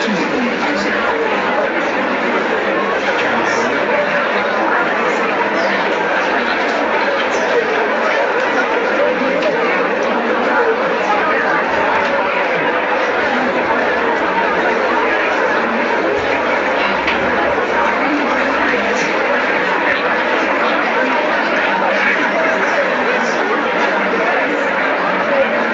Cuma.